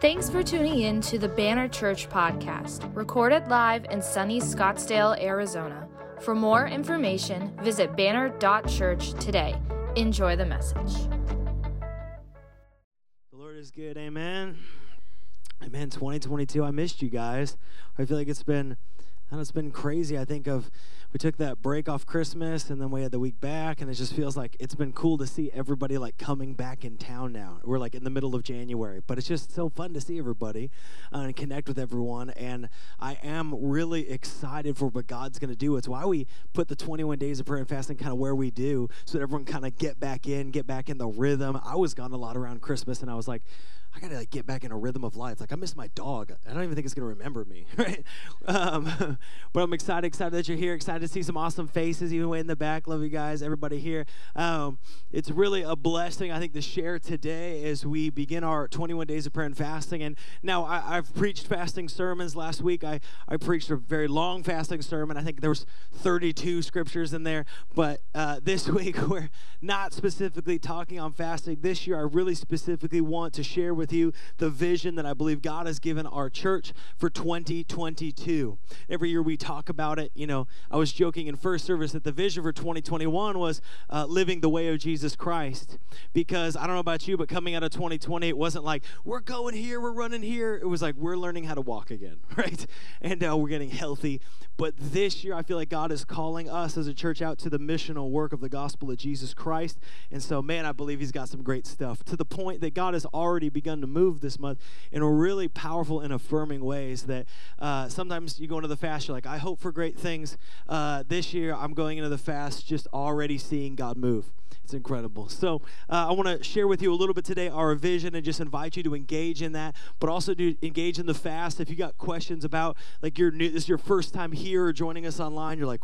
Thanks for tuning in to the Banner Church podcast, recorded live in sunny Scottsdale, Arizona. For more information, visit banner.church today. Enjoy the message. The Lord is good. Amen. Amen. 2022. I missed you guys. I feel like it's been and it's been crazy. I think of we took that break off Christmas and then we had the week back, and it just feels like it's been cool to see everybody like coming back in town now. We're like in the middle of January, but it's just so fun to see everybody uh, and connect with everyone. And I am really excited for what God's going to do. It's why we put the 21 days of prayer and fasting kind of where we do, so that everyone kind of get back in, get back in the rhythm. I was gone a lot around Christmas, and I was like, I gotta like get back in a rhythm of life. Like I miss my dog. I don't even think it's gonna remember me, right? Um, but I'm excited, excited that you're here. Excited to see some awesome faces, even way in the back. Love you guys, everybody here. Um, it's really a blessing, I think, to share today as we begin our 21 days of prayer and fasting. And now I, have preached fasting sermons. Last week I I preached a very long fasting sermon. I think there was 32 scriptures in there. But uh, this week we're not specifically talking on fasting. This year I really specifically want to share with you the vision that I believe God has given our church for 2022. Every year we talk about it. You know, I was joking in first service that the vision for 2021 was uh, living the way of Jesus Christ. Because I don't know about you, but coming out of 2020, it wasn't like we're going here, we're running here. It was like we're learning how to walk again, right? And uh, we're getting healthy. But this year, I feel like God is calling us as a church out to the missional work of the gospel of Jesus Christ. And so, man, I believe He's got some great stuff to the point that God has already begun begun to move this month in really powerful and affirming ways that uh, sometimes you go into the fast, you're like, I hope for great things. Uh, this year, I'm going into the fast just already seeing God move. It's incredible. So uh, I want to share with you a little bit today our vision and just invite you to engage in that, but also to engage in the fast. If you got questions about like your new, this is your first time here or joining us online, you're like,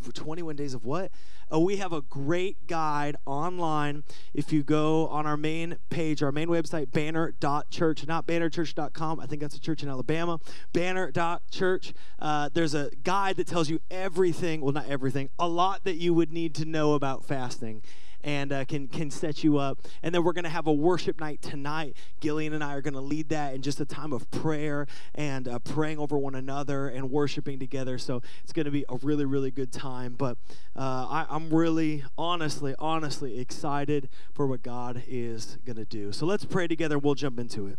for 21 days of what? Uh, we have a great guide online. If you go on our main page, our main website, banner.church, not bannerchurch.com. I think that's a church in Alabama. Banner.church. Uh, there's a guide that tells you everything, well, not everything, a lot that you would need to know about fasting and uh, can can set you up. And then we're going to have a worship night tonight. Gillian and I are going to lead that in just a time of prayer and uh, praying over one another and worshiping together. So it's going to be a really really good time. But uh, I, I'm really honestly honestly excited for what God is going to do. So let's pray together. We'll jump into it.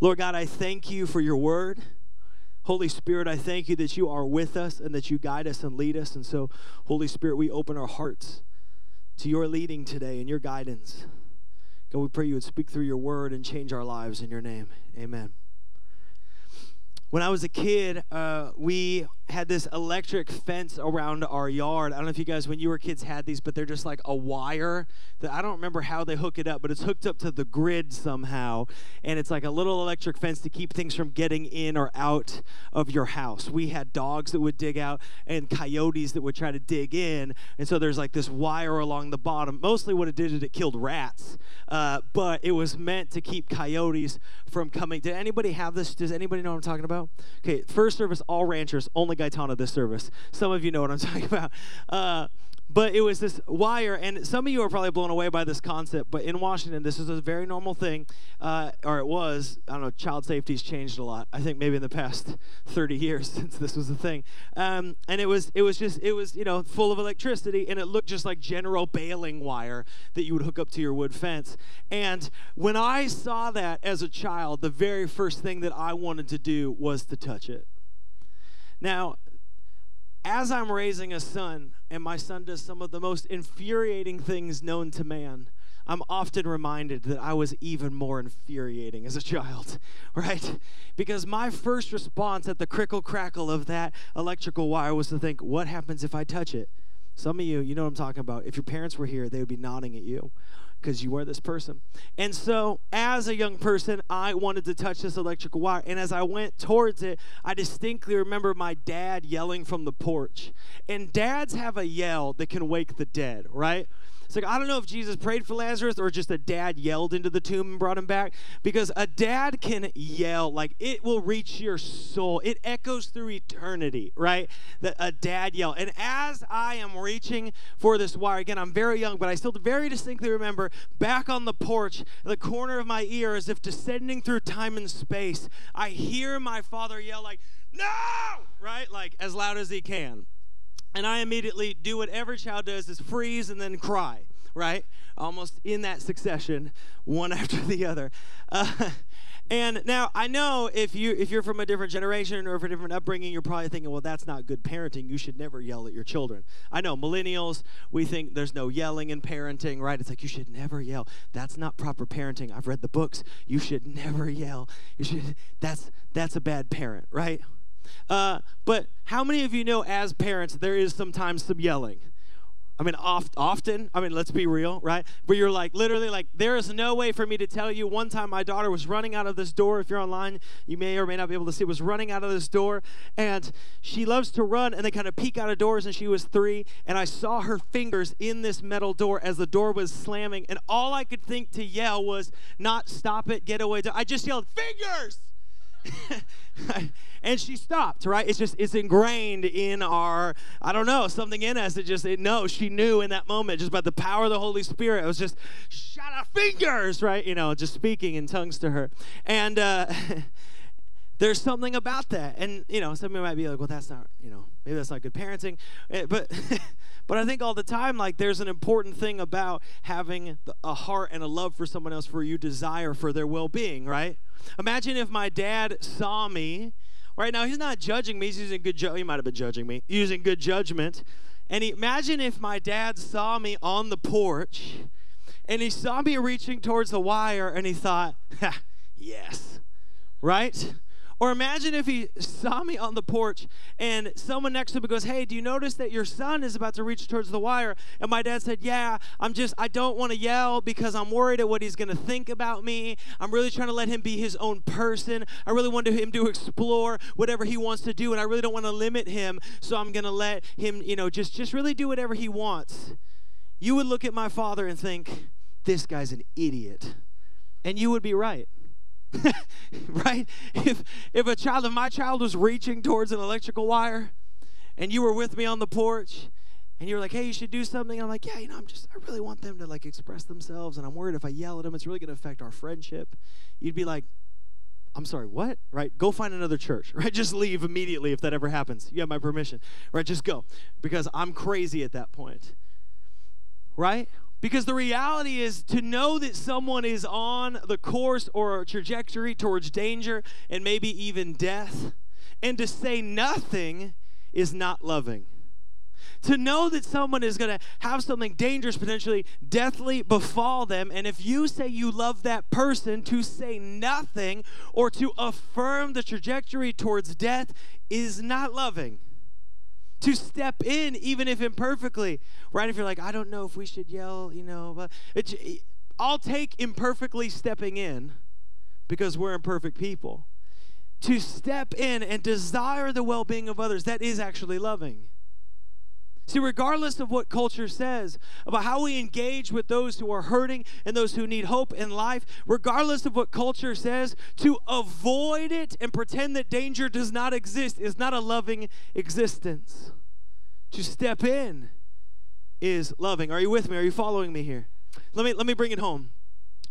Lord God, I thank you for your word. Holy Spirit, I thank you that you are with us and that you guide us and lead us. And so, Holy Spirit, we open our hearts to your leading today and your guidance. God, we pray you would speak through your word and change our lives in your name. Amen. When I was a kid, uh, we had this electric fence around our yard. I don't know if you guys, when you were kids, had these, but they're just like a wire that I don't remember how they hook it up, but it's hooked up to the grid somehow. And it's like a little electric fence to keep things from getting in or out of your house. We had dogs that would dig out and coyotes that would try to dig in. And so there's like this wire along the bottom. Mostly what it did is it killed rats, uh, but it was meant to keep coyotes from coming. Did anybody have this? Does anybody know what I'm talking about? Okay, first service, all ranchers, only Gaetano this service. Some of you know what I'm talking about. Uh, but it was this wire, and some of you are probably blown away by this concept. But in Washington, this is a very normal thing, uh, or it was. I don't know. Child safety's changed a lot. I think maybe in the past 30 years since this was a thing. Um, and it was, it was just, it was, you know, full of electricity, and it looked just like general baling wire that you would hook up to your wood fence. And when I saw that as a child, the very first thing that I wanted to do was to touch it. Now, as I'm raising a son, and my son does some of the most infuriating things known to man, I'm often reminded that I was even more infuriating as a child, right? Because my first response at the crickle crackle of that electrical wire was to think, what happens if I touch it? Some of you, you know what I'm talking about. If your parents were here, they would be nodding at you because you are this person. And so, as a young person, I wanted to touch this electrical wire. And as I went towards it, I distinctly remember my dad yelling from the porch. And dads have a yell that can wake the dead, right? It's like, I don't know if Jesus prayed for Lazarus or just a dad yelled into the tomb and brought him back because a dad can yell, like, it will reach your soul. It echoes through eternity, right? That a dad yell. And as I am reaching for this wire, again, I'm very young, but I still very distinctly remember back on the porch, the corner of my ear, as if descending through time and space, I hear my father yell, like, no! Right? Like, as loud as he can. And I immediately do what every child does is freeze and then cry, right? Almost in that succession, one after the other. Uh, and now I know if you if you're from a different generation or from a different upbringing, you're probably thinking, well, that's not good parenting. You should never yell at your children. I know millennials, we think there's no yelling in parenting, right? It's like you should never yell. That's not proper parenting. I've read the books. You should never yell. You should that's that's a bad parent, right? Uh, but how many of you know as parents there is sometimes some yelling? I mean, oft, often, I mean, let's be real, right? Where you're like, literally, like, there is no way for me to tell you. One time, my daughter was running out of this door. If you're online, you may or may not be able to see, was running out of this door. And she loves to run, and they kind of peek out of doors, and she was three. And I saw her fingers in this metal door as the door was slamming. And all I could think to yell was, not stop it, get away. I just yelled, fingers! and she stopped right? It's just it's ingrained in our i don't know something in us that just it no she knew in that moment just about the power of the holy spirit. It was just shut our fingers right? You know just speaking in tongues to her. And uh there's something about that and you know some of you might be like well that's not you know maybe that's not good parenting eh, but but i think all the time like there's an important thing about having a heart and a love for someone else for you desire for their well-being right Imagine if my dad saw me. Right now, he's not judging me. He's using good. Ju- he might have been judging me, using good judgment. And he, imagine if my dad saw me on the porch, and he saw me reaching towards the wire, and he thought, "Yes, right." Or imagine if he saw me on the porch and someone next to him goes, Hey, do you notice that your son is about to reach towards the wire? And my dad said, Yeah, I'm just, I don't want to yell because I'm worried at what he's going to think about me. I'm really trying to let him be his own person. I really want him to explore whatever he wants to do, and I really don't want to limit him. So I'm going to let him, you know, just, just really do whatever he wants. You would look at my father and think, This guy's an idiot. And you would be right. right? If if a child, if my child was reaching towards an electrical wire, and you were with me on the porch, and you were like, "Hey, you should do something," I'm like, "Yeah, you know, I'm just, I really want them to like express themselves, and I'm worried if I yell at them, it's really going to affect our friendship." You'd be like, I'm sorry, what? Right? Go find another church, right? Just leave immediately if that ever happens. You have my permission, right? Just go because I'm crazy at that point, right? Because the reality is to know that someone is on the course or trajectory towards danger and maybe even death, and to say nothing is not loving. To know that someone is going to have something dangerous, potentially deathly, befall them, and if you say you love that person, to say nothing or to affirm the trajectory towards death is not loving to step in, even if imperfectly. Right? If you're like, I don't know if we should yell, you know, but it, I'll take imperfectly stepping in because we're imperfect people. To step in and desire the well being of others, that is actually loving. See, regardless of what culture says about how we engage with those who are hurting and those who need hope in life, regardless of what culture says, to avoid it and pretend that danger does not exist is not a loving existence. To step in is loving. Are you with me? Are you following me here? Let me let me bring it home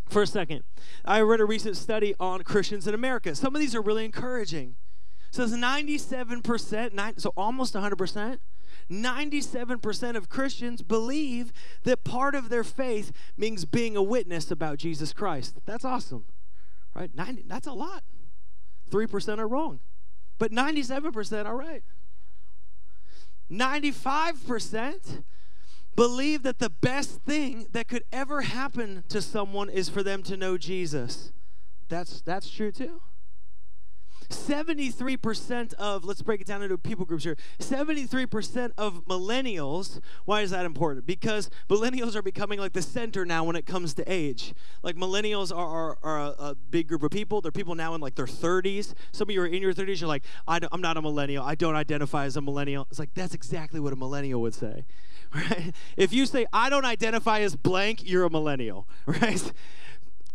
for a second. I read a recent study on Christians in America. Some of these are really encouraging. So it's 97%, so almost 100% 97% of Christians believe that part of their faith means being a witness about Jesus Christ. That's awesome, right? 90, that's a lot. 3% are wrong, but 97% are right. 95% believe that the best thing that could ever happen to someone is for them to know Jesus. That's, that's true too. 73% of, let's break it down into people groups here 73% of millennials, why is that important? Because millennials are becoming like the center now when it comes to age. Like millennials are, are, are a, a, big group of people. They're people now in like their 30s. Some of you are in your 30s, you're like, I am not a millennial. I don't identify as a millennial. It's like, that's exactly what a millennial would say, right? If you say, I don't identify as blank, you're a millennial, right?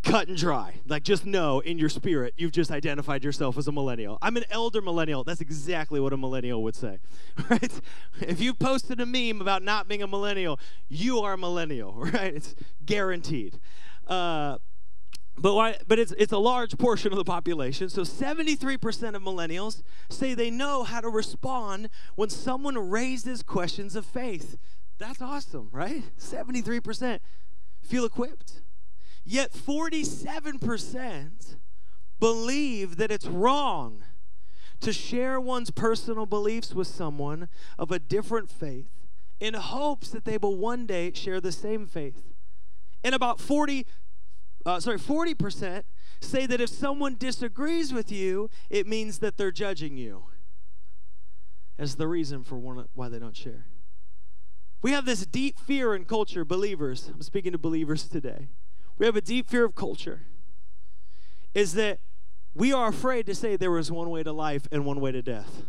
Cut and dry. Like, just know in your spirit, you've just identified yourself as a millennial. I'm an elder millennial. That's exactly what a millennial would say, right? If you posted a meme about not being a millennial, you are a millennial, right? It's guaranteed. Uh, but why, but it's it's a large portion of the population. So 73% of millennials say they know how to respond when someone raises questions of faith. That's awesome, right? 73% feel equipped. Yet 47% believe that it's wrong to share one's personal beliefs with someone of a different faith in hopes that they will one day share the same faith. And about 40 uh, sorry, 40% say that if someone disagrees with you, it means that they're judging you as the reason for one, why they don't share. We have this deep fear in culture, believers. I'm speaking to believers today we have a deep fear of culture is that we are afraid to say there was one way to life and one way to death.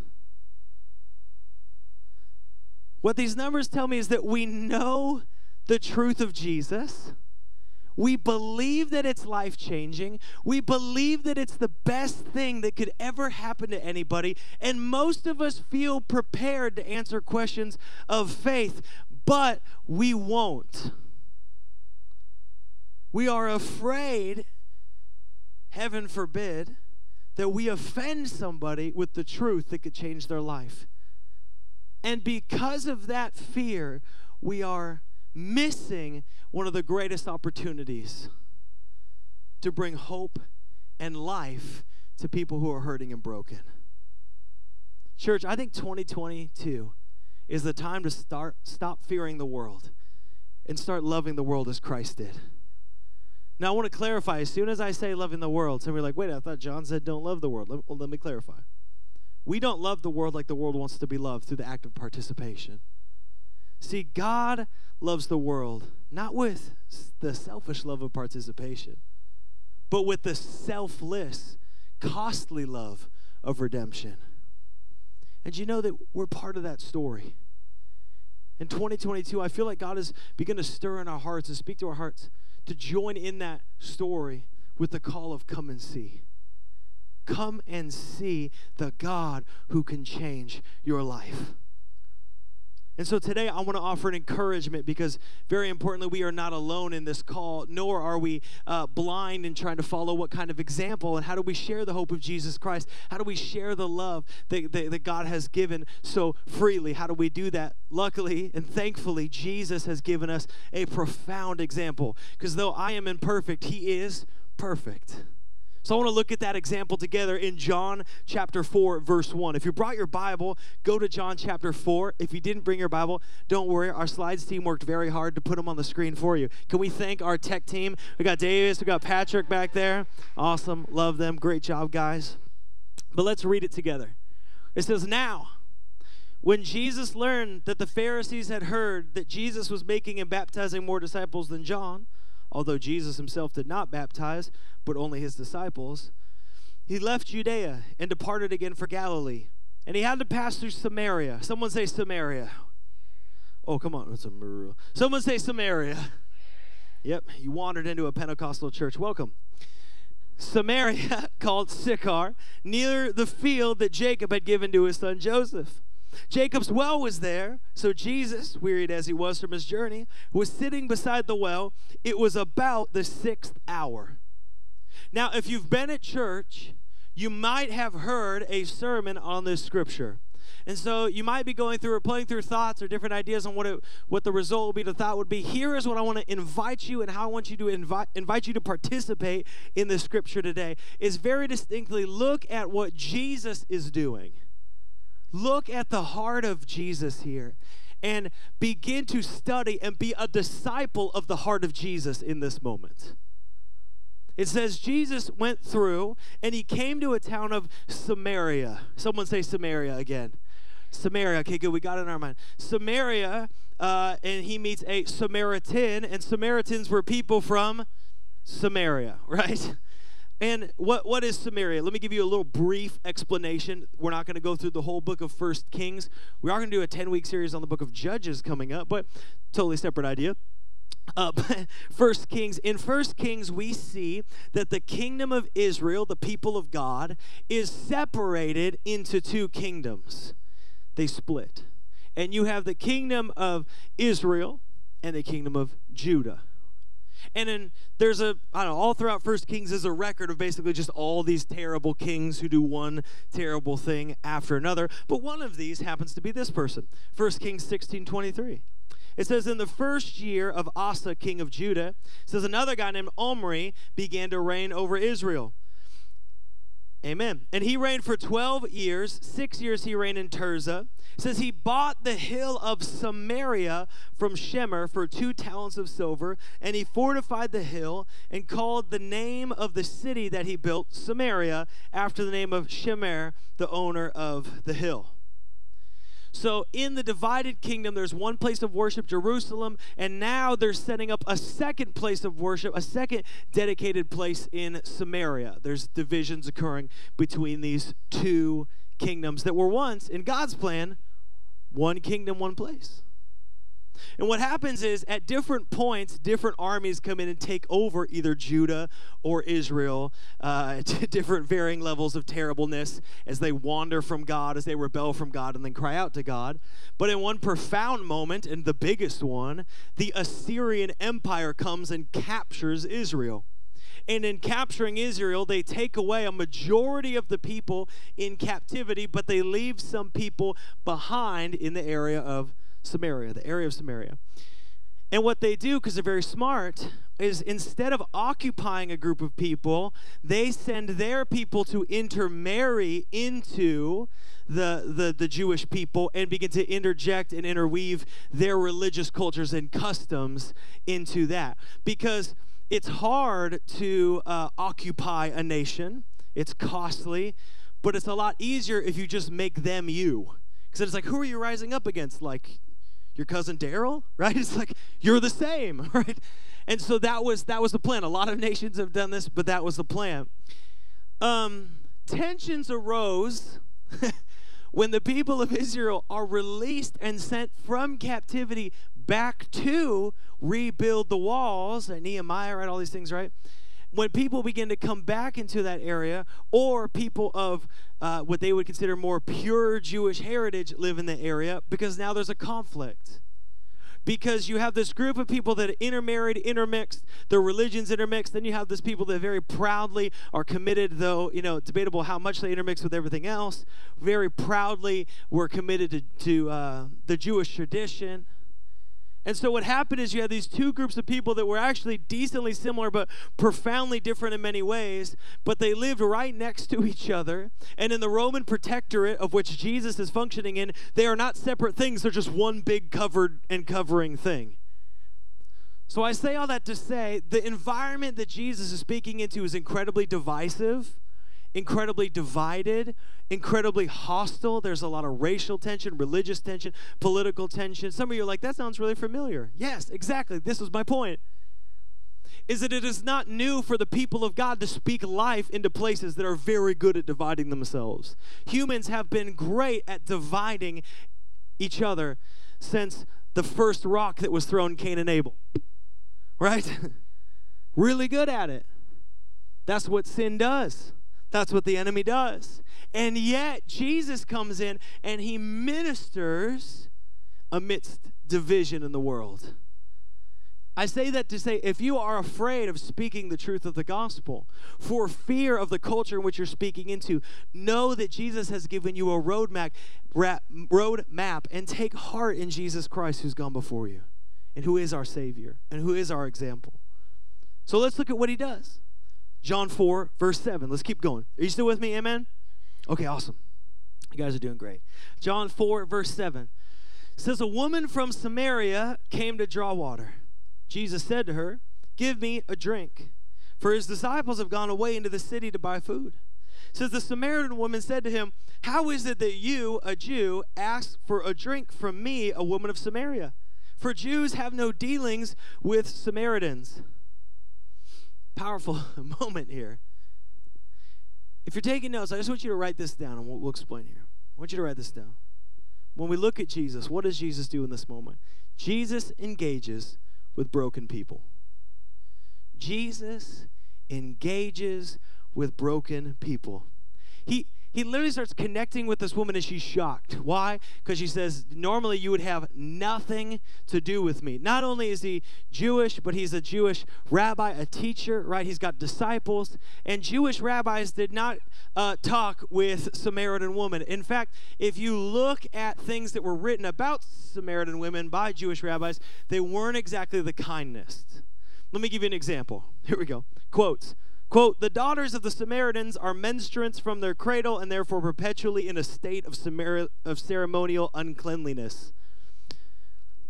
What these numbers tell me is that we know the truth of Jesus. We believe that it's life changing. We believe that it's the best thing that could ever happen to anybody. And most of us feel prepared to answer questions of faith, but we won't. We are afraid, heaven forbid, that we offend somebody with the truth that could change their life. And because of that fear, we are missing one of the greatest opportunities to bring hope and life to people who are hurting and broken. Church, I think 2022 is the time to start stop fearing the world and start loving the world as Christ did. Now, I want to clarify as soon as I say loving the world, some are like, wait, I thought John said don't love the world. Let, well, let me clarify. We don't love the world like the world wants to be loved through the act of participation. See, God loves the world not with the selfish love of participation, but with the selfless, costly love of redemption. And you know that we're part of that story. In 2022, I feel like God is beginning to stir in our hearts and speak to our hearts to join in that story with the call of come and see. Come and see the God who can change your life. And so today I want to offer an encouragement because, very importantly, we are not alone in this call, nor are we uh, blind in trying to follow what kind of example and how do we share the hope of Jesus Christ? How do we share the love that, that, that God has given so freely? How do we do that? Luckily and thankfully, Jesus has given us a profound example because though I am imperfect, He is perfect. So I want to look at that example together in John chapter 4, verse 1. If you brought your Bible, go to John chapter 4. If you didn't bring your Bible, don't worry. Our slides team worked very hard to put them on the screen for you. Can we thank our tech team? We got Davis, we got Patrick back there. Awesome. Love them. Great job, guys. But let's read it together. It says, Now, when Jesus learned that the Pharisees had heard that Jesus was making and baptizing more disciples than John, although Jesus himself did not baptize, but only his disciples, he left Judea and departed again for Galilee. And he had to pass through Samaria. Someone say Samaria. Oh, come on. It's a Someone say Samaria. Yep, you wandered into a Pentecostal church. Welcome. Samaria, called Sychar, near the field that Jacob had given to his son Joseph. Jacob's well was there, so Jesus, wearied as he was from his journey, was sitting beside the well. It was about the sixth hour. Now, if you've been at church, you might have heard a sermon on this scripture. And so you might be going through or playing through thoughts or different ideas on what it, what the result would be. The thought would be here is what I want to invite you and how I want you to invite invite you to participate in the scripture today is very distinctly look at what Jesus is doing. Look at the heart of Jesus here and begin to study and be a disciple of the heart of Jesus in this moment. It says Jesus went through and he came to a town of Samaria. Someone say Samaria again. Samaria. Okay, good. We got it in our mind. Samaria, uh, and he meets a Samaritan, and Samaritans were people from Samaria, right? And what, what is Samaria? Let me give you a little brief explanation. We're not going to go through the whole book of First Kings. We are going to do a 10 week series on the book of Judges coming up, but totally separate idea. Uh, first kings in first kings we see that the kingdom of israel the people of god is separated into two kingdoms they split and you have the kingdom of israel and the kingdom of judah and then there's a, I don't know, all throughout First Kings is a record of basically just all these terrible kings who do one terrible thing after another. But one of these happens to be this person. First Kings 16 23. It says, In the first year of Asa, king of Judah, says another guy named Omri began to reign over Israel. Amen. And he reigned for 12 years. Six years he reigned in Tirzah. It says he bought the hill of Samaria from Shemer for two talents of silver, and he fortified the hill and called the name of the city that he built Samaria after the name of Shemer, the owner of the hill. So, in the divided kingdom, there's one place of worship, Jerusalem, and now they're setting up a second place of worship, a second dedicated place in Samaria. There's divisions occurring between these two kingdoms that were once, in God's plan, one kingdom, one place. And what happens is at different points, different armies come in and take over either Judah or Israel uh, to different varying levels of terribleness as they wander from God, as they rebel from God, and then cry out to God. But in one profound moment, and the biggest one, the Assyrian Empire comes and captures Israel. And in capturing Israel, they take away a majority of the people in captivity, but they leave some people behind in the area of Samaria, the area of Samaria. And what they do, because they're very smart, is instead of occupying a group of people, they send their people to intermarry into the, the, the Jewish people and begin to interject and interweave their religious cultures and customs into that. Because it's hard to uh, occupy a nation, it's costly, but it's a lot easier if you just make them you. Because it's like, who are you rising up against? Like, your cousin Daryl, right? It's like you're the same, right? And so that was that was the plan. A lot of nations have done this, but that was the plan. Um, tensions arose when the people of Israel are released and sent from captivity back to rebuild the walls. And Nehemiah, right? All these things, right? When people begin to come back into that area, or people of uh, what they would consider more pure Jewish heritage live in the area, because now there's a conflict. Because you have this group of people that intermarried, intermixed, their religions intermixed. Then you have this people that very proudly are committed, though, you know, debatable how much they intermix with everything else, very proudly were committed to, to uh, the Jewish tradition. And so what happened is you had these two groups of people that were actually decently similar but profoundly different in many ways, but they lived right next to each other. And in the Roman protectorate of which Jesus is functioning in, they are not separate things, they're just one big covered and covering thing. So I say all that to say the environment that Jesus is speaking into is incredibly divisive incredibly divided, incredibly hostile. There's a lot of racial tension, religious tension, political tension. Some of you are like, that sounds really familiar. Yes, exactly. This was my point. Is that it is not new for the people of God to speak life into places that are very good at dividing themselves. Humans have been great at dividing each other since the first rock that was thrown Cain and Abel. Right? really good at it. That's what sin does. That's what the enemy does. And yet, Jesus comes in and he ministers amidst division in the world. I say that to say if you are afraid of speaking the truth of the gospel for fear of the culture in which you're speaking into, know that Jesus has given you a roadmap, road map and take heart in Jesus Christ who's gone before you and who is our Savior and who is our example. So let's look at what he does. John 4, verse 7. Let's keep going. Are you still with me? Amen? Okay, awesome. You guys are doing great. John 4, verse 7 says, A woman from Samaria came to draw water. Jesus said to her, Give me a drink. for his disciples have gone away into the city to buy food. Says the Samaritan woman said to him, How is it that you, a Jew, ask for a drink from me, a woman of Samaria? For Jews have no dealings with Samaritans. Powerful moment here. If you're taking notes, I just want you to write this down and we'll, we'll explain here. I want you to write this down. When we look at Jesus, what does Jesus do in this moment? Jesus engages with broken people. Jesus engages with broken people. He he literally starts connecting with this woman and she's shocked. Why? Because she says, Normally you would have nothing to do with me. Not only is he Jewish, but he's a Jewish rabbi, a teacher, right? He's got disciples. And Jewish rabbis did not uh, talk with Samaritan women. In fact, if you look at things that were written about Samaritan women by Jewish rabbis, they weren't exactly the kindest. Let me give you an example. Here we go. Quotes. Quote, the daughters of the Samaritans are menstruants from their cradle and therefore perpetually in a state of, of ceremonial uncleanliness.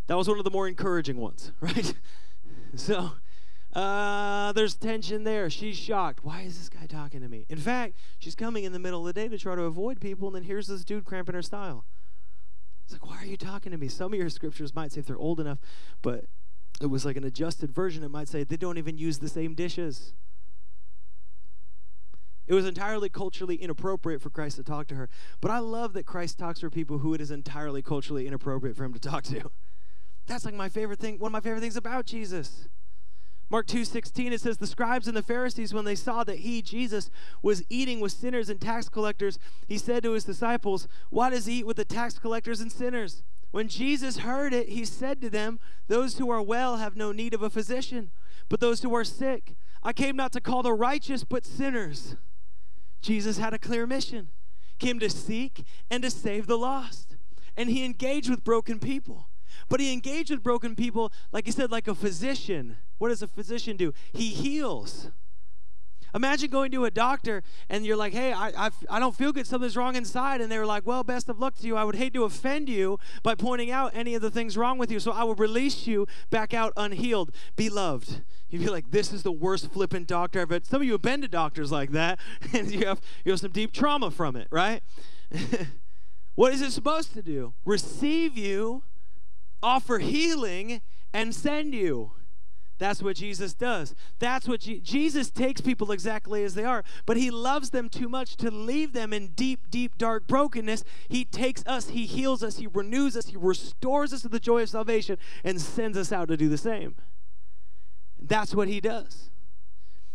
That was one of the more encouraging ones, right? so uh, there's tension there. She's shocked. Why is this guy talking to me? In fact, she's coming in the middle of the day to try to avoid people, and then here's this dude cramping her style. It's like, why are you talking to me? Some of your scriptures might say if they're old enough, but it was like an adjusted version. It might say they don't even use the same dishes. It was entirely culturally inappropriate for Christ to talk to her. But I love that Christ talks to people who it is entirely culturally inappropriate for him to talk to. That's like my favorite thing, one of my favorite things about Jesus. Mark 2:16 it says the scribes and the Pharisees when they saw that he Jesus was eating with sinners and tax collectors he said to his disciples why does he eat with the tax collectors and sinners when Jesus heard it he said to them those who are well have no need of a physician but those who are sick I came not to call the righteous but sinners Jesus had a clear mission came to seek and to save the lost. And he engaged with broken people. But he engaged with broken people, like he said, like a physician. What does a physician do? He heals. Imagine going to a doctor and you're like, hey, I, I, I, don't feel good. Something's wrong inside. And they were like, well, best of luck to you. I would hate to offend you by pointing out any of the things wrong with you. So I will release you back out unhealed. Beloved. You'd be like, this is the worst flippant doctor I've. Some of you have been to doctors like that and you have, you have some deep trauma from it, right? what is it supposed to do? Receive you, offer healing, and send you. That's what Jesus does. That's what Je- Jesus takes people exactly as they are, but he loves them too much to leave them in deep, deep, dark brokenness. He takes us, he heals us, he renews us, he restores us to the joy of salvation, and sends us out to do the same. That's what he does.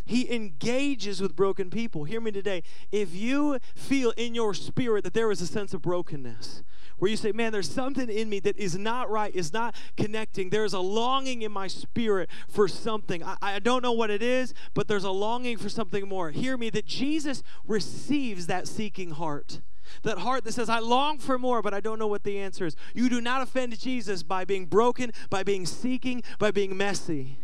He engages with broken people. Hear me today. If you feel in your spirit that there is a sense of brokenness, where you say, Man, there's something in me that is not right, is not connecting. There's a longing in my spirit for something. I, I don't know what it is, but there's a longing for something more. Hear me that Jesus receives that seeking heart. That heart that says, I long for more, but I don't know what the answer is. You do not offend Jesus by being broken, by being seeking, by being messy.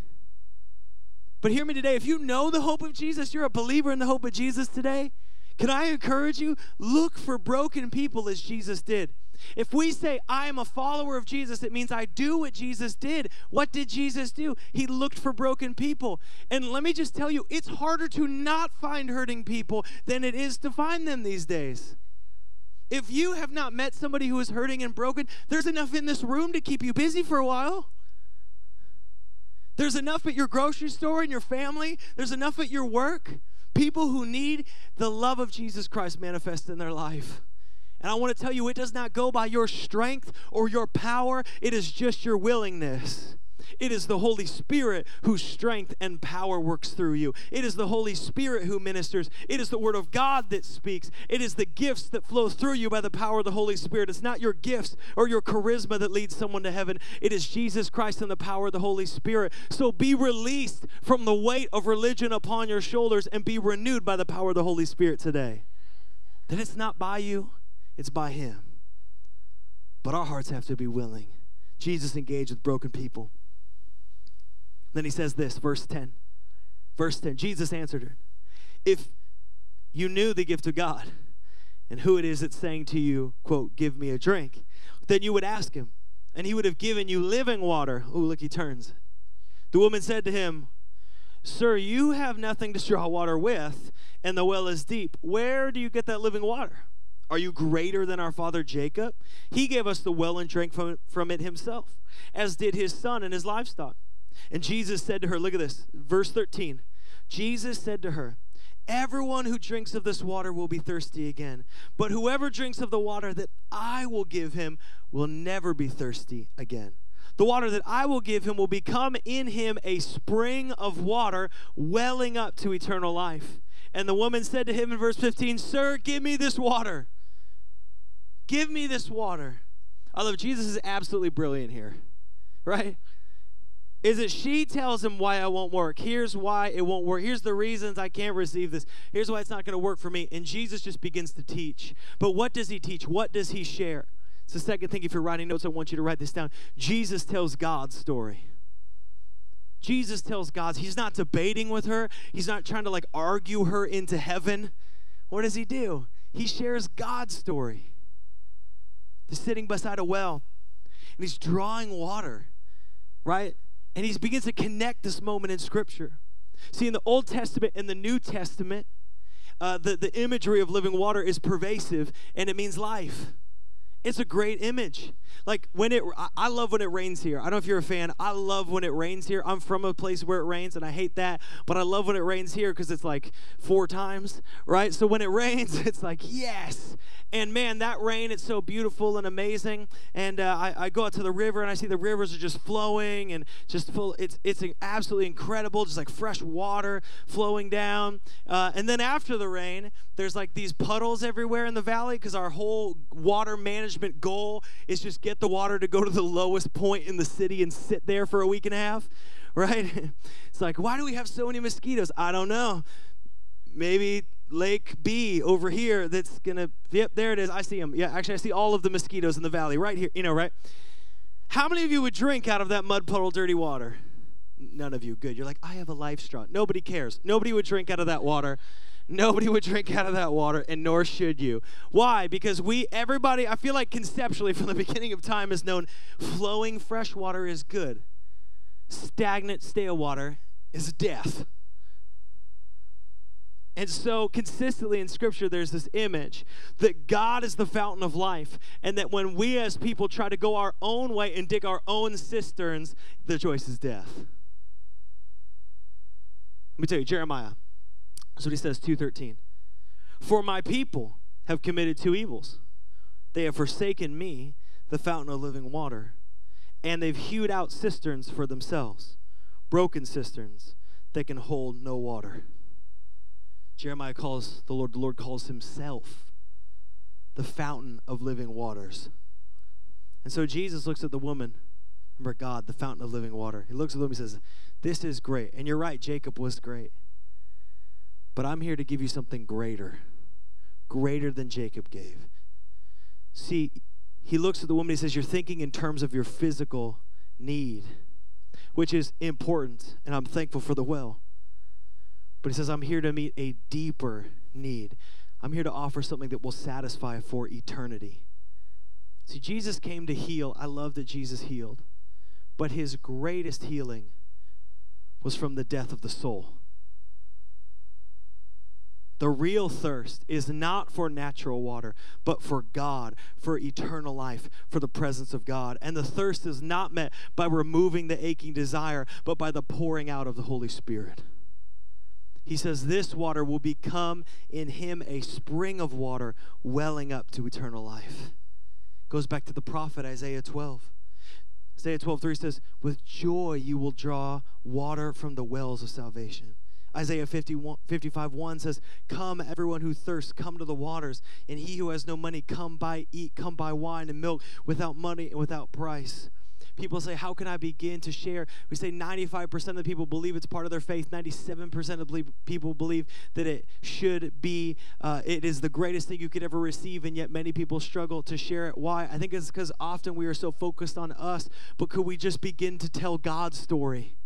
But hear me today if you know the hope of Jesus, you're a believer in the hope of Jesus today, can I encourage you? Look for broken people as Jesus did. If we say, I am a follower of Jesus, it means I do what Jesus did. What did Jesus do? He looked for broken people. And let me just tell you, it's harder to not find hurting people than it is to find them these days. If you have not met somebody who is hurting and broken, there's enough in this room to keep you busy for a while. There's enough at your grocery store and your family, there's enough at your work. People who need the love of Jesus Christ manifest in their life. And I want to tell you, it does not go by your strength or your power, it is just your willingness. It is the Holy Spirit whose strength and power works through you. It is the Holy Spirit who ministers. It is the Word of God that speaks. It is the gifts that flow through you by the power of the Holy Spirit. It's not your gifts or your charisma that leads someone to heaven. It is Jesus Christ and the power of the Holy Spirit. So be released from the weight of religion upon your shoulders and be renewed by the power of the Holy Spirit today. That it's not by you, it's by Him. But our hearts have to be willing. Jesus engaged with broken people. Then he says this, verse 10. Verse 10 Jesus answered her, If you knew the gift of God and who it is that's saying to you, quote, give me a drink, then you would ask him, and he would have given you living water. Oh, look, he turns. The woman said to him, Sir, you have nothing to draw water with, and the well is deep. Where do you get that living water? Are you greater than our father Jacob? He gave us the well and drank from, from it himself, as did his son and his livestock. And Jesus said to her, Look at this, verse 13. Jesus said to her, Everyone who drinks of this water will be thirsty again, but whoever drinks of the water that I will give him will never be thirsty again. The water that I will give him will become in him a spring of water welling up to eternal life. And the woman said to him in verse 15, Sir, give me this water. Give me this water. I love Jesus is absolutely brilliant here, right? Is it she tells him why I won't work? Here's why it won't work. Here's the reasons I can't receive this. Here's why it's not going to work for me. And Jesus just begins to teach. But what does he teach? What does he share? It's the second thing. If you're writing notes, I want you to write this down. Jesus tells God's story. Jesus tells God's. He's not debating with her. He's not trying to like argue her into heaven. What does he do? He shares God's story. He's sitting beside a well and he's drawing water, right? And he begins to connect this moment in Scripture. See, in the Old Testament and the New Testament, uh, the, the imagery of living water is pervasive and it means life. It's a great image. Like when it, I love when it rains here. I don't know if you're a fan. I love when it rains here. I'm from a place where it rains and I hate that, but I love when it rains here because it's like four times, right? So when it rains, it's like, yes. And man, that rain, it's so beautiful and amazing. And uh, I, I, go out to the river and I see the rivers are just flowing and just full. It's, it's absolutely incredible, just like fresh water flowing down. Uh, and then after the rain, there's like these puddles everywhere in the valley because our whole water management goal is just get the water to go to the lowest point in the city and sit there for a week and a half, right? It's like, why do we have so many mosquitoes? I don't know. Maybe Lake B over here that's gonna, yep, there it is. I see them. Yeah, actually, I see all of the mosquitoes in the valley right here, you know, right? How many of you would drink out of that mud puddle, dirty water? None of you. Good. You're like, I have a life straw. Nobody cares. Nobody would drink out of that water. Nobody would drink out of that water, and nor should you. Why? Because we, everybody, I feel like conceptually from the beginning of time has known flowing fresh water is good. Stagnant, stale water is death. And so, consistently in Scripture, there's this image that God is the fountain of life, and that when we as people try to go our own way and dig our own cisterns, the choice is death. Let me tell you, Jeremiah. That's what he says, 213. For my people have committed two evils. They have forsaken me, the fountain of living water, and they've hewed out cisterns for themselves, broken cisterns that can hold no water. Jeremiah calls the Lord, the Lord calls himself the fountain of living waters. And so Jesus looks at the woman, remember God, the fountain of living water. He looks at them and says, This is great. And you're right, Jacob was great. But I'm here to give you something greater, greater than Jacob gave. See, he looks at the woman, he says, You're thinking in terms of your physical need, which is important, and I'm thankful for the well. But he says, I'm here to meet a deeper need. I'm here to offer something that will satisfy for eternity. See, Jesus came to heal. I love that Jesus healed. But his greatest healing was from the death of the soul. The real thirst is not for natural water, but for God, for eternal life, for the presence of God. And the thirst is not met by removing the aching desire, but by the pouring out of the Holy Spirit. He says, This water will become in him a spring of water welling up to eternal life. Goes back to the prophet Isaiah 12. Isaiah 12, 3 says, With joy you will draw water from the wells of salvation. Isaiah 51, 55, 1 says, Come, everyone who thirsts, come to the waters, and he who has no money, come buy, eat, come buy wine and milk without money and without price. People say, How can I begin to share? We say 95% of the people believe it's part of their faith. 97% of people believe that it should be, uh, it is the greatest thing you could ever receive, and yet many people struggle to share it. Why? I think it's because often we are so focused on us, but could we just begin to tell God's story?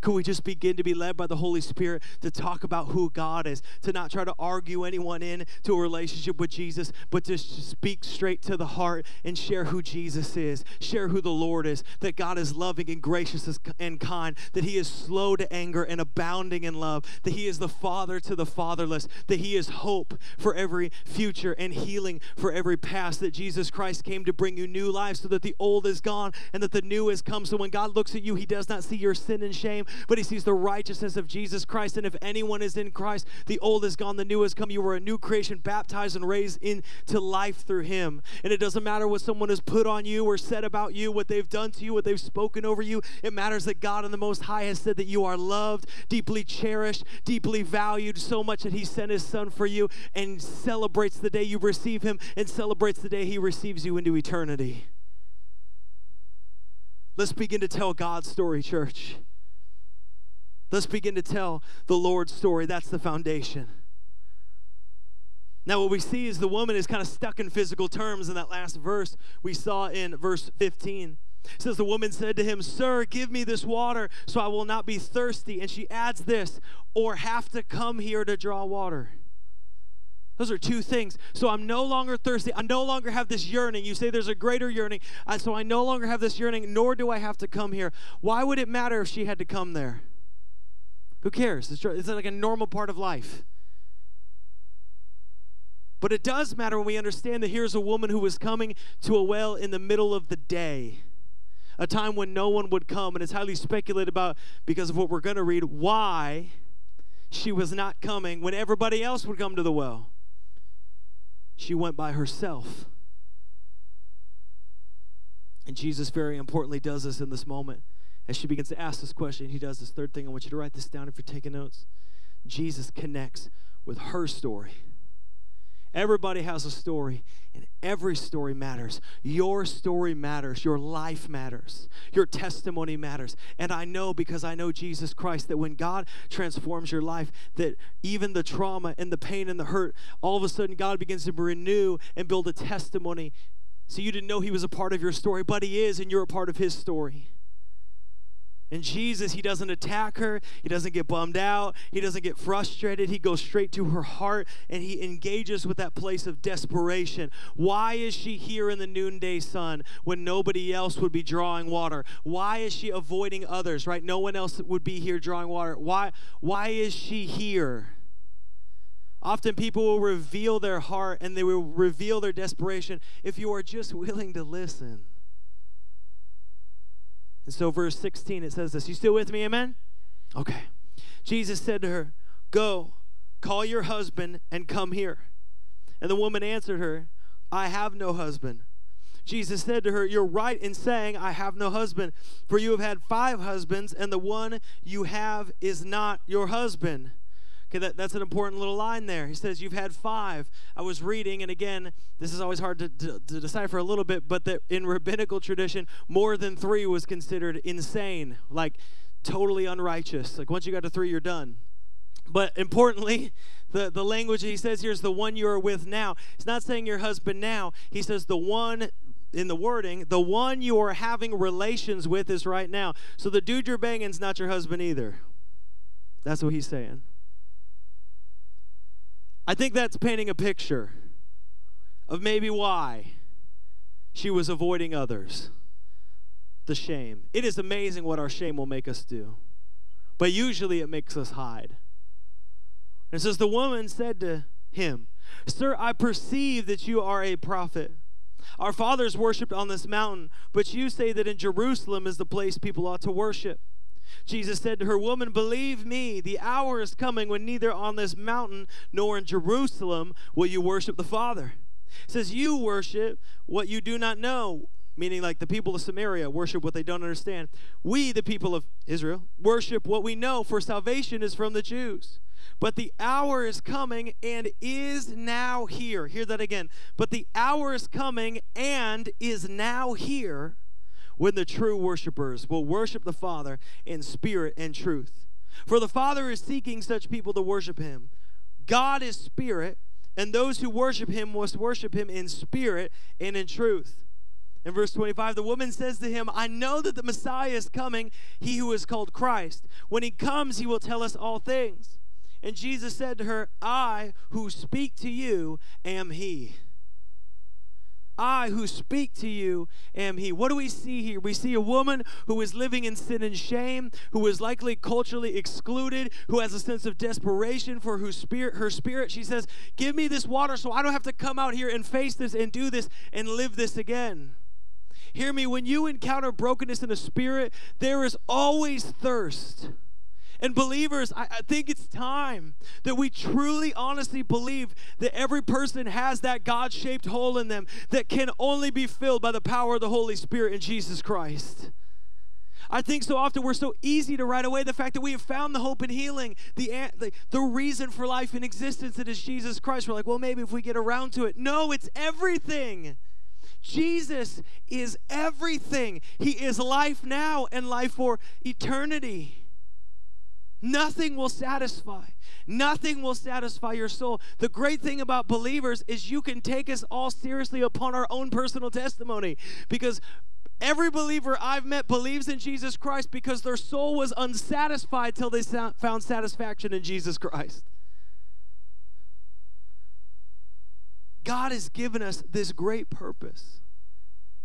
Could we just begin to be led by the Holy Spirit to talk about who God is, to not try to argue anyone in to a relationship with Jesus, but to speak straight to the heart and share who Jesus is, share who the Lord is, that God is loving and gracious and kind, that He is slow to anger and abounding in love, that He is the Father to the fatherless, that He is hope for every future and healing for every past, that Jesus Christ came to bring you new life so that the old is gone and that the new has come. So when God looks at you, He does not see your sin and shame, but He sees the righteousness of Jesus Christ. And if anyone is in Christ, the old is gone, the new has come. You are a new creation, baptized and raised into life through Him. And it doesn't matter what someone has put on you or said about you, what they've done to you, what they've spoken over you. It matters that God in the Most High has said that you are loved, deeply cherished, deeply valued, so much that He sent His Son for you and celebrates the day you receive Him and celebrates the day He receives you into eternity. Let's begin to tell God's story, church. Let's begin to tell the Lord's story. That's the foundation. Now, what we see is the woman is kind of stuck in physical terms in that last verse we saw in verse 15. It says, The woman said to him, Sir, give me this water so I will not be thirsty. And she adds this, or have to come here to draw water. Those are two things. So I'm no longer thirsty. I no longer have this yearning. You say there's a greater yearning. so I no longer have this yearning, nor do I have to come here. Why would it matter if she had to come there? Who cares? It's, it's like a normal part of life. But it does matter when we understand that here's a woman who was coming to a well in the middle of the day, a time when no one would come. And it's highly speculated about because of what we're going to read why she was not coming when everybody else would come to the well. She went by herself. And Jesus, very importantly, does this in this moment. As she begins to ask this question, he does this third thing. I want you to write this down if you're taking notes. Jesus connects with her story. Everybody has a story, and every story matters. Your story matters. Your life matters. Your testimony matters. And I know because I know Jesus Christ that when God transforms your life, that even the trauma and the pain and the hurt, all of a sudden God begins to renew and build a testimony. So you didn't know He was a part of your story, but He is, and you're a part of His story. And Jesus, he doesn't attack her. He doesn't get bummed out. He doesn't get frustrated. He goes straight to her heart and he engages with that place of desperation. Why is she here in the noonday sun when nobody else would be drawing water? Why is she avoiding others, right? No one else would be here drawing water. Why, why is she here? Often people will reveal their heart and they will reveal their desperation if you are just willing to listen. And so, verse 16, it says this. You still with me? Amen? Okay. Jesus said to her, Go, call your husband and come here. And the woman answered her, I have no husband. Jesus said to her, You're right in saying, I have no husband, for you have had five husbands, and the one you have is not your husband. Okay, that, that's an important little line there. He says, You've had five. I was reading, and again, this is always hard to, to, to decipher a little bit, but that in rabbinical tradition, more than three was considered insane, like totally unrighteous. Like once you got to three, you're done. But importantly, the, the language he says here is the one you are with now. It's not saying your husband now. He says the one in the wording, the one you are having relations with is right now. So the dude you're banging's not your husband either. That's what he's saying. I think that's painting a picture of maybe why she was avoiding others. The shame. It is amazing what our shame will make us do, but usually it makes us hide. And says, The woman said to him, Sir, I perceive that you are a prophet. Our fathers worshiped on this mountain, but you say that in Jerusalem is the place people ought to worship. Jesus said to her, Woman, believe me, the hour is coming when neither on this mountain nor in Jerusalem will you worship the Father. It says, You worship what you do not know, meaning like the people of Samaria worship what they don't understand. We, the people of Israel, worship what we know, for salvation is from the Jews. But the hour is coming and is now here. Hear that again. But the hour is coming and is now here when the true worshipers will worship the Father in spirit and truth. For the Father is seeking such people to worship him. God is spirit, and those who worship him must worship him in spirit and in truth. In verse 25, the woman says to him, I know that the Messiah is coming, he who is called Christ. When he comes, he will tell us all things. And Jesus said to her, I who speak to you am he. I who speak to you am he. What do we see here? We see a woman who is living in sin and shame, who is likely culturally excluded, who has a sense of desperation for her spirit, her spirit. She says, Give me this water so I don't have to come out here and face this and do this and live this again. Hear me, when you encounter brokenness in the spirit, there is always thirst. And believers, I, I, think it's time that we truly, honestly believe that every person has that God shaped hole in them that can only be filled by the power of the Holy Spirit in Jesus Christ. I think so often we're so easy to write away the fact that we have found the hope and healing, the, the, the reason for life and existence that is Jesus Christ. We're like, well, maybe if we get around to it. No, it's everything. Jesus is everything. He is life now and life for eternity. Nothing will satisfy. Nothing will satisfy your soul. The great thing about believers is you can take us all seriously upon our own personal testimony because every believer I've met believes in Jesus Christ because their soul was unsatisfied till they found satisfaction in Jesus Christ. God has given us this great purpose.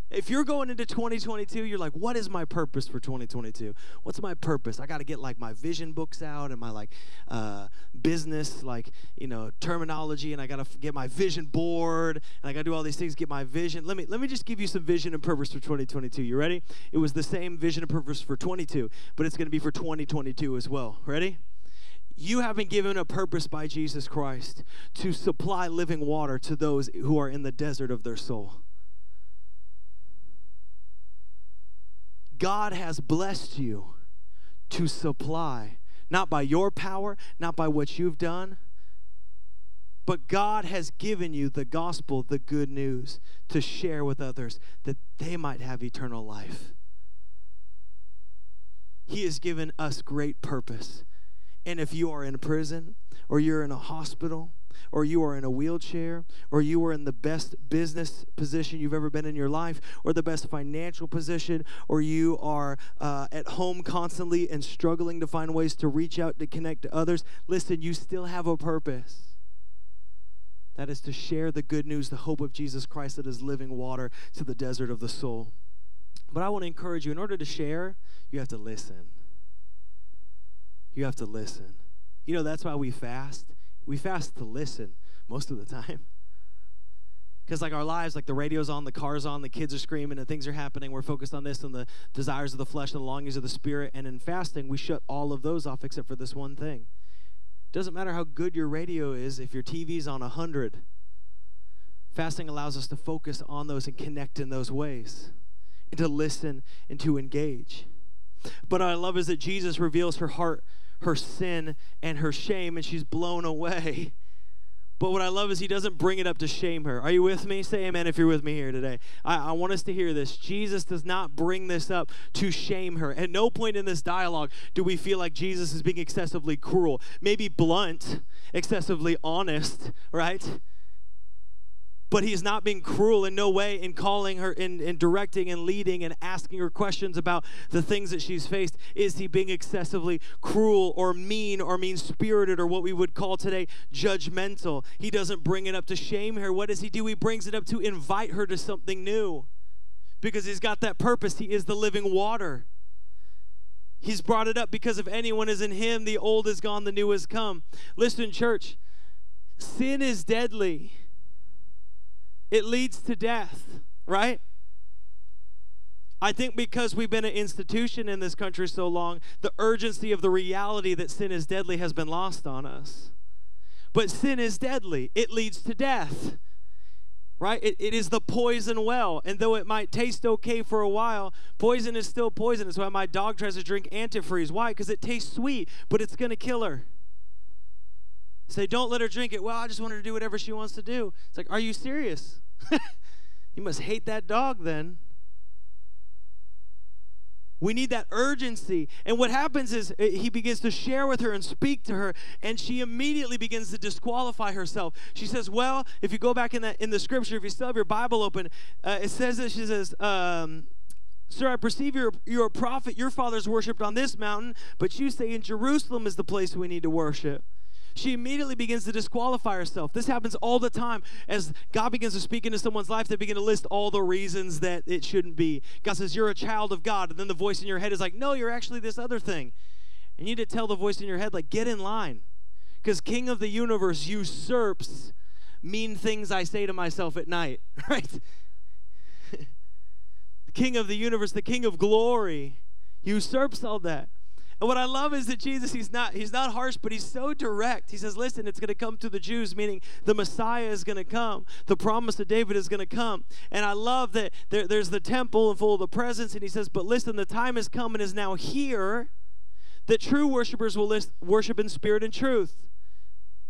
If you're going into 2022, you're like, what is my purpose for 2022? What's my purpose? I got to get like my vision books out and my like uh, business, like, you know, terminology, and I got to get my vision board, and I got to do all these things, get my vision. Let me, let me just give you some vision and purpose for 2022. You ready? It was the same vision and purpose for 22, but it's going to be for 2022 as well. Ready? You have been given a purpose by Jesus Christ to supply living water to those who are in the desert of their soul. God has blessed you to supply, not by your power, not by what you've done, but God has given you the gospel, the good news, to share with others that they might have eternal life. He has given us great purpose. And if you are in prison or you're in a hospital, or you are in a wheelchair, or you are in the best business position you've ever been in your life, or the best financial position, or you are uh, at home constantly and struggling to find ways to reach out to connect to others, listen, you still have a purpose. That is to share the good news, the hope of Jesus Christ that is living water to the desert of the soul. But I want to encourage you in order to share, you have to listen. You have to listen. You know, that's why we fast we fast to listen most of the time. Because, like, our lives, like the radio's on, the car's on, the kids are screaming, and things are happening. We're focused on this and the desires of the flesh and the longings of the spirit. And in fasting, we shut all of those off except for this one thing. Doesn't matter how good your radio is if your TV's on 100. Fasting allows us to focus on those and connect in those ways, and to listen and to engage. But I love is that Jesus reveals her heart her sin and her shame, and she's blown away. But what I love is he doesn't bring it up to shame her. Are you with me? Say amen if you're with me here today. I, I, want us to hear this. Jesus does not bring this up to shame her. At no point in this dialogue do we feel like Jesus is being excessively cruel, maybe blunt, excessively honest, right? But he's not being cruel in no way in calling her in, in directing and leading and asking her questions about the things that she's faced. Is he being excessively cruel or mean or mean spirited or what we would call today judgmental? He doesn't bring it up to shame her. What does he do? He brings it up to invite her to something new because he's got that purpose. He is the living water. He's brought it up because if anyone is in him the old is gone the new has come. Listen church sin is deadly it leads to death, right? I think because we've been an institution in this country so long, the urgency of the reality that sin is deadly has been lost on us. But sin is deadly, it leads to death. Right? It, it is the poison well. And though it might taste okay for a while, poison is still poison. That's why my dog tries to drink antifreeze. Why? Because it tastes sweet, but it's going to kill her. Say, don't let her drink it. Well, I just want her to do whatever she wants to do. It's like, are you serious? you must hate that dog then. We need that urgency. And what happens is uh, he begins to share with her and speak to her, and she immediately begins to disqualify herself. She says, Well, if you go back in, that, in the scripture, if you still have your Bible open, uh, it says that she says, um, Sir, I perceive you're, you're a prophet. Your fathers worshipped on this mountain, but you say in Jerusalem is the place we need to worship she immediately begins to disqualify herself. This happens all the time as God begins to speak into someone's life. They begin to list all the reasons that it shouldn't be. God says, You're a child of God. And then the voice in your head is like, No, you're actually this other thing. And you need to tell the voice in your head, like, Get in line. Because King of the universe usurps mean things I say to myself at night, right? the King of the universe, the King of glory, usurps all that. And what I love is that Jesus, he's not, he's not harsh, but he's so direct. He says, listen, it's going to come to the Jews, meaning the Messiah is going to come. The promise of David is going to come. And I love that there, there's the temple and full of the presence. And he says, but listen, the time has come and is now here that true worshipers will list, worship in spirit and truth.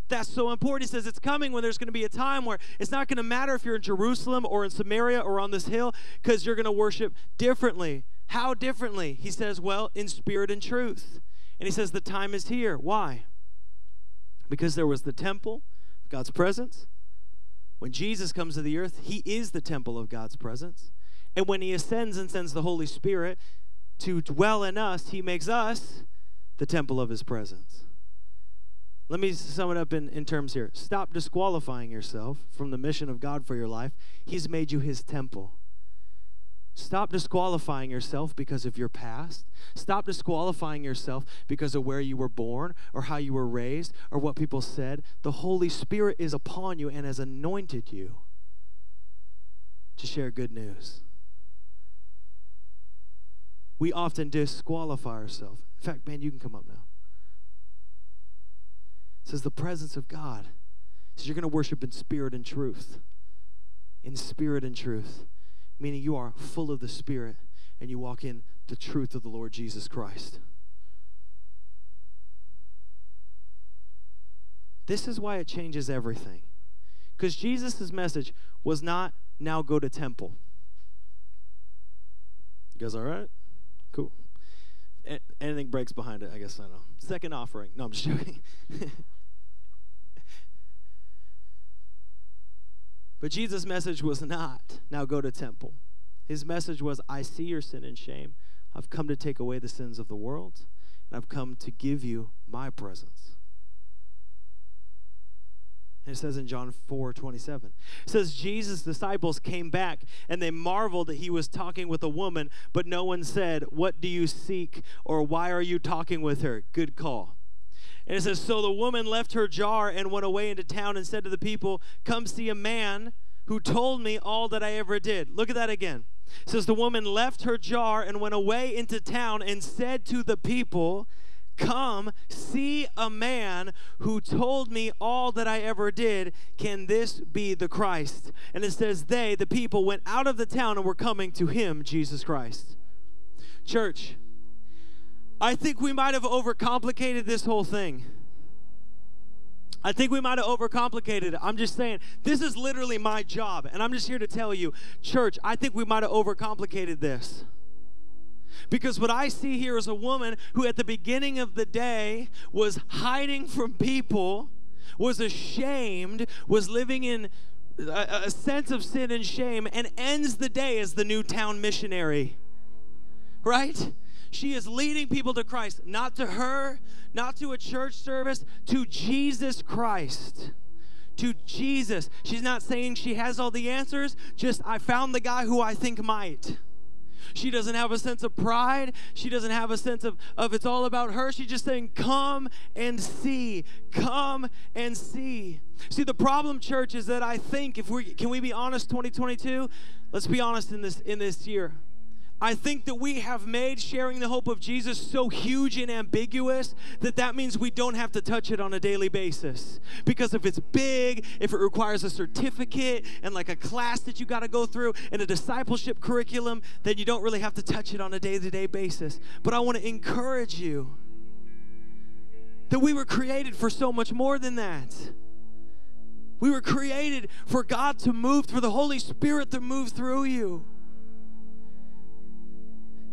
That's so important. He says it's coming when there's going to be a time where it's not going to matter if you're in Jerusalem or in Samaria or on this hill because you're going to worship differently. How differently? He says, well, in spirit and truth. And he says, the time is here. Why? Because there was the temple, of God's presence. When Jesus comes to the earth, he is the temple of God's presence. And when he ascends and sends the Holy Spirit to dwell in us, he makes us the temple of his presence. Let me sum it up in, in terms here. Stop disqualifying yourself from the mission of God for your life. He's made you his temple. Stop disqualifying yourself because of your past. Stop disqualifying yourself because of where you were born or how you were raised or what people said. The Holy Spirit is upon you and has anointed you to share good news. We often disqualify ourselves. In fact, man, you can come up now. It says the presence of God. It says you're going to worship in spirit and truth. In spirit and truth meaning you are full of the Spirit and you walk in the truth of the Lord Jesus Christ. This is why it changes everything. Because Jesus' message was not now go to temple. You guys all right? Cool. A- anything breaks behind it, I guess I know. Second offering. No, I'm just joking. But Jesus' message was not, now go to temple. His message was, I see your sin and shame. I've come to take away the sins of the world, and I've come to give you my presence. And it says in John 4 27, it says, Jesus' disciples came back and they marveled that he was talking with a woman, but no one said, What do you seek? or Why are you talking with her? Good call. And it says, So the woman left her jar and went away into town and said to the people, Come see a man who told me all that I ever did. Look at that again. It says, The woman left her jar and went away into town and said to the people, Come, see a man who told me all that I ever did. Can this be the Christ? And it says, They, the people, went out of the town and were coming to him, Jesus Christ. Church, I think we might have overcomplicated this whole thing. I think we might have overcomplicated it. I'm just saying, this is literally my job. And I'm just here to tell you, church, I think we might have overcomplicated this. Because what I see here is a woman who, at the beginning of the day, was hiding from people, was ashamed, was living in a, a sense of sin and shame, and ends the day as the new town missionary. Right? She is leading people to Christ, not to her, not to a church service, to Jesus Christ. To Jesus. She's not saying she has all the answers, just I found the guy who I think might. She doesn't have a sense of pride. She doesn't have a sense of, of it's all about her. She's just saying, Come and see. Come and see. See, the problem, church, is that I think if we can we be honest, 2022? Let's be honest in this in this year. I think that we have made sharing the hope of Jesus so huge and ambiguous that that means we don't have to touch it on a daily basis. Because if it's big, if it requires a certificate and like a class that you got to go through and a discipleship curriculum, then you don't really have to touch it on a day to day basis. But I want to encourage you that we were created for so much more than that. We were created for God to move, for the Holy Spirit to move through you.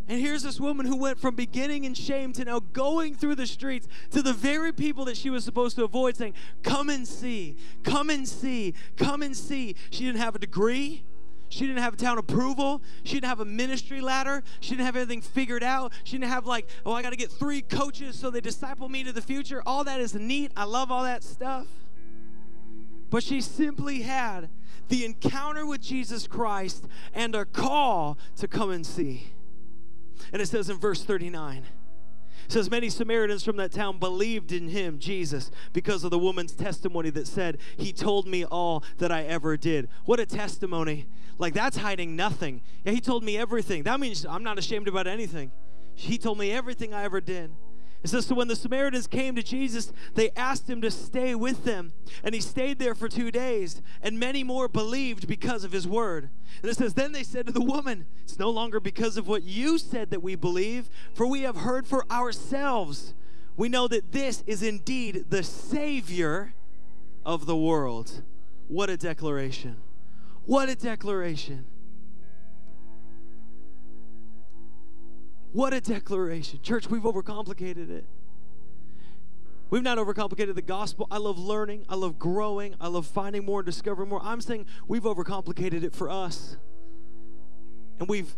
And here's this woman who went from beginning in shame to now going through the streets to the very people that she was supposed to avoid, saying, Come and see, come and see, come and see. She didn't have a degree. She didn't have town approval. She didn't have a ministry ladder. She didn't have anything figured out. She didn't have, like, oh, I got to get three coaches so they disciple me to the future. All that is neat. I love all that stuff. But she simply had the encounter with Jesus Christ and a call to come and see. And it says in verse 39, it says, Many Samaritans from that town believed in him, Jesus, because of the woman's testimony that said, He told me all that I ever did. What a testimony. Like, that's hiding nothing. Yeah, he told me everything. That means I'm not ashamed about anything. He told me everything I ever did. It says, So when the Samaritans came to Jesus, they asked him to stay with them. And he stayed there for two days. And many more believed because of his word. And it says, Then they said to the woman, It's no longer because of what you said that we believe, for we have heard for ourselves. We know that this is indeed the Savior of the world. What a declaration! What a declaration. What a declaration. Church, we've overcomplicated it. We've not overcomplicated the gospel. I love learning. I love growing. I love finding more and discovering more. I'm saying we've overcomplicated it for us. And we've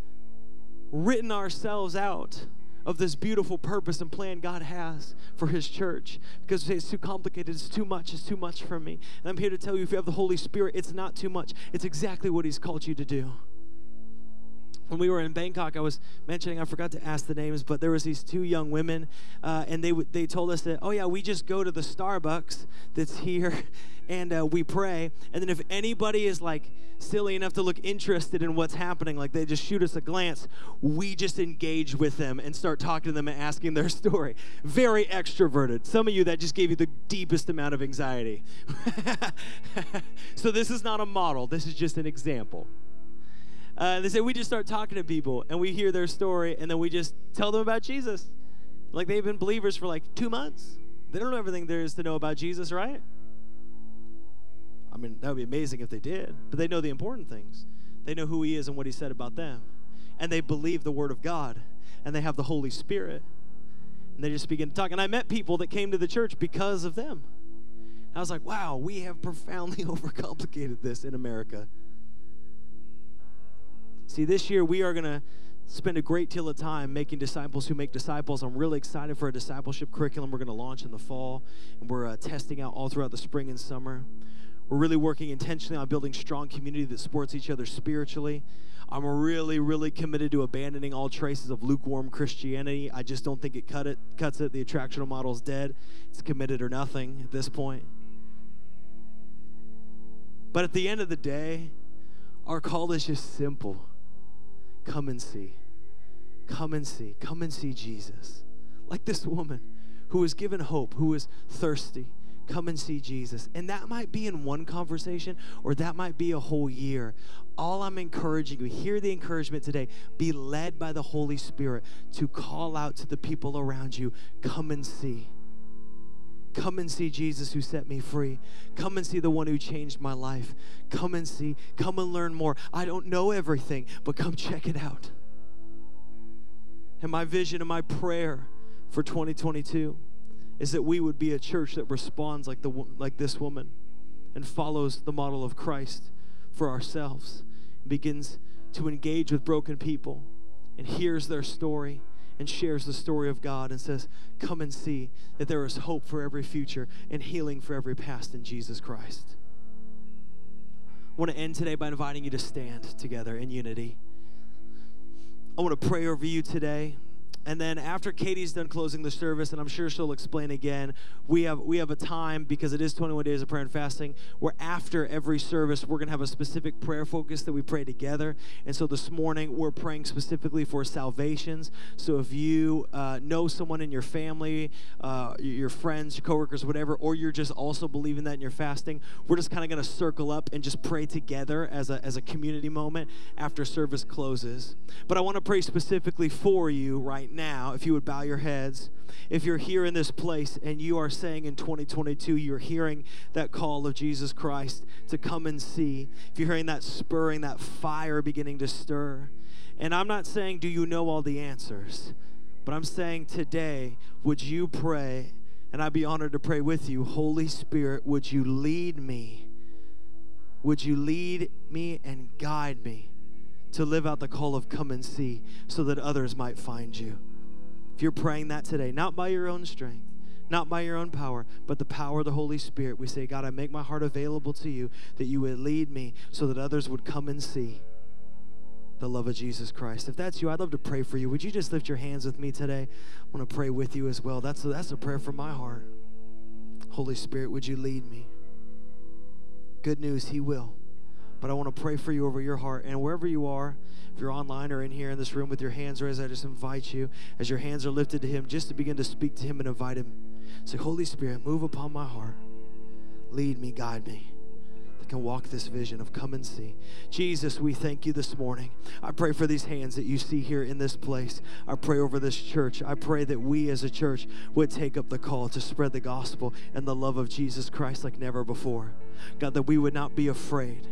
written ourselves out of this beautiful purpose and plan God has for His church because it's too complicated, it's too much, it's too much for me. And I'm here to tell you if you have the Holy Spirit, it's not too much. It's exactly what He's called you to do when we were in Bangkok, I was mentioning I forgot to ask the names, but there was these two young women, uh, and they they told us that oh yeah, we just go to the Starbucks that's here, and uh, we pray, and then if anybody is like silly enough to look interested in what's happening, like they just shoot us a glance, we just engage with them and start talking to them and asking their story. Very extroverted. Some of you that just gave you the deepest amount of anxiety. so this is not a model. This is just an example. Uh, they say we just start talking to people and we hear their story and then we just tell them about Jesus. Like they've been believers for like two months. They don't know everything there is to know about Jesus, right? I mean, that would be amazing if they did, but they know the important things. They know who He is and what He said about them. And they believe the Word of God and they have the Holy Spirit. And they just begin to talk. And I met people that came to the church because of them. I was like, wow, we have profoundly overcomplicated this in America. See, this year we are going to spend a great deal of time making disciples who make disciples. I'm really excited for a discipleship curriculum we're going to launch in the fall, and we're uh, testing out all throughout the spring and summer. We're really working intentionally on building strong community that supports each other spiritually. I'm really, really committed to abandoning all traces of lukewarm Christianity. I just don't think it cut it cuts it. The attractional model is dead. It's committed or nothing at this point. But at the end of the day, our call is just simple Come and see. Come and see. Come and see Jesus. Like this woman who was given hope, who was thirsty. Come and see Jesus. And that might be in one conversation or that might be a whole year. All I'm encouraging you, hear the encouragement today. Be led by the Holy Spirit to call out to the people around you. Come and see. Come and see Jesus who set me free. Come and see the one who changed my life. Come and see. Come and learn more. I don't know everything, but come check it out. And my vision and my prayer for 2022 is that we would be a church that responds like the like this woman and follows the model of Christ for ourselves and begins to engage with broken people and hears their story and shares the story of God and says, Come and see that there is hope for every future and healing for every past in Jesus Christ. I want to end today by inviting you to stand together in unity. I want to pray over you today. And then after Katie's done closing the service, and I'm sure she'll explain again, we have we have a time because it is 21 days of prayer and fasting. Where after every service, we're gonna have a specific prayer focus that we pray together. And so this morning we're praying specifically for salvations. So if you uh, know someone in your family, uh, your friends, your coworkers, whatever, or you're just also believing that in your fasting, we're just kind of gonna circle up and just pray together as a as a community moment after service closes. But I want to pray specifically for you right now now, if you would bow your heads, if you're here in this place and you are saying in 2022, you're hearing that call of Jesus Christ to come and see, if you're hearing that spurring, that fire beginning to stir, and I'm not saying, do you know all the answers? But I'm saying today, would you pray? And I'd be honored to pray with you. Holy Spirit, would you lead me? Would you lead me and guide me to live out the call of come and see so that others might find you? If you're praying that today, not by your own strength, not by your own power, but the power of the Holy Spirit, we say, God, I make my heart available to you that you would lead me so that others would come and see the love of Jesus Christ. If that's you, I'd love to pray for you. Would you just lift your hands with me today? I want to pray with you as well. That's a, that's a prayer from my heart. Holy Spirit, would you lead me? Good news, He will. But I want to pray for you over your heart. And wherever you are, if you're online or in here in this room with your hands raised, I just invite you, as your hands are lifted to Him, just to begin to speak to Him and invite Him. Say, Holy Spirit, move upon my heart. Lead me, guide me can walk this vision of come and see. Jesus, we thank you this morning. I pray for these hands that you see here in this place. I pray over this church. I pray that we as a church would take up the call to spread the gospel and the love of Jesus Christ like never before. God, that we would not be afraid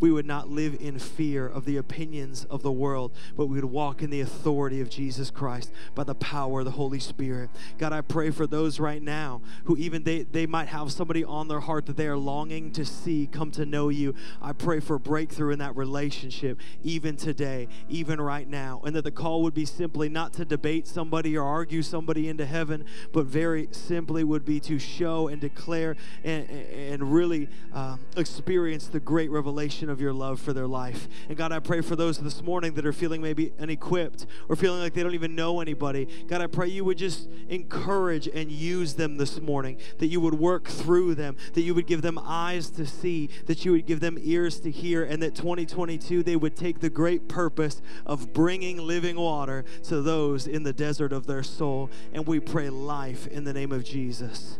we would not live in fear of the opinions of the world, but we would walk in the authority of Jesus Christ by the power of the Holy Spirit. God, I pray for those right now who even they, they might have somebody on their heart that they are longing to see come to know you. I pray for breakthrough in that relationship, even today, even right now. And that the call would be simply not to debate somebody or argue somebody into heaven, but very simply would be to show and declare and, and really um, experience the great revelation of your love for their life. And God, I pray for those this morning that are feeling maybe unequipped or feeling like they don't even know anybody. God, I pray you would just encourage and use them this morning, that you would work through them, that you would give them eyes to see, that you would give them ears to hear, and that 2022 they would take the great purpose of bringing living water to those in the desert of their soul. And we pray life in the name of Jesus.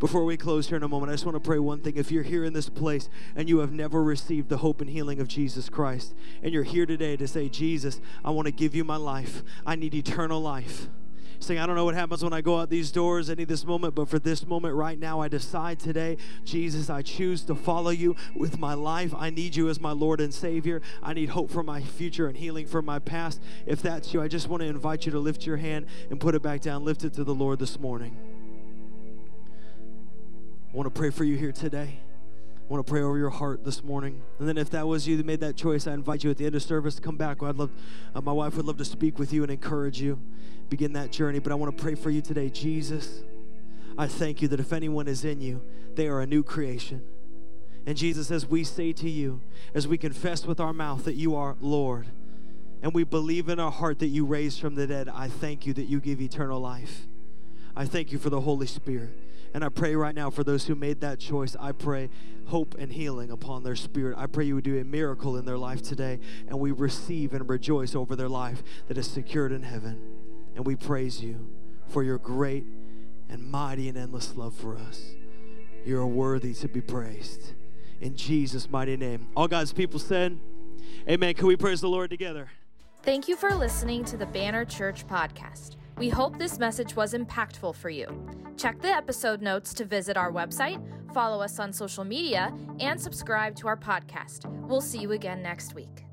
Before we close here in a moment, I just want to pray one thing. If you're here in this place and you have never received the hope and healing of Jesus Christ, and you're here today to say, Jesus, I want to give you my life, I need eternal life saying, I don't know what happens when I go out these doors, any this moment, but for this moment right now, I decide today, Jesus, I choose to follow you with my life. I need you as my Lord and Savior. I need hope for my future and healing for my past. If that's you, I just want to invite you to lift your hand and put it back down. Lift it to the Lord this morning. I want to pray for you here today. I want to pray over your heart this morning. And then, if that was you that made that choice, I invite you at the end of service to come back. I'd love, uh, my wife would love to speak with you and encourage you, begin that journey. But I want to pray for you today. Jesus, I thank you that if anyone is in you, they are a new creation. And Jesus, as we say to you, as we confess with our mouth that you are Lord, and we believe in our heart that you raised from the dead, I thank you that you give eternal life. I thank you for the Holy Spirit. And I pray right now for those who made that choice, I pray hope and healing upon their spirit. I pray you would do a miracle in their life today, and we receive and rejoice over their life that is secured in heaven. And we praise you for your great and mighty and endless love for us. You are worthy to be praised. In Jesus' mighty name. All God's people said, Amen. Can we praise the Lord together? Thank you for listening to the Banner Church podcast. We hope this message was impactful for you. Check the episode notes to visit our website, follow us on social media, and subscribe to our podcast. We'll see you again next week.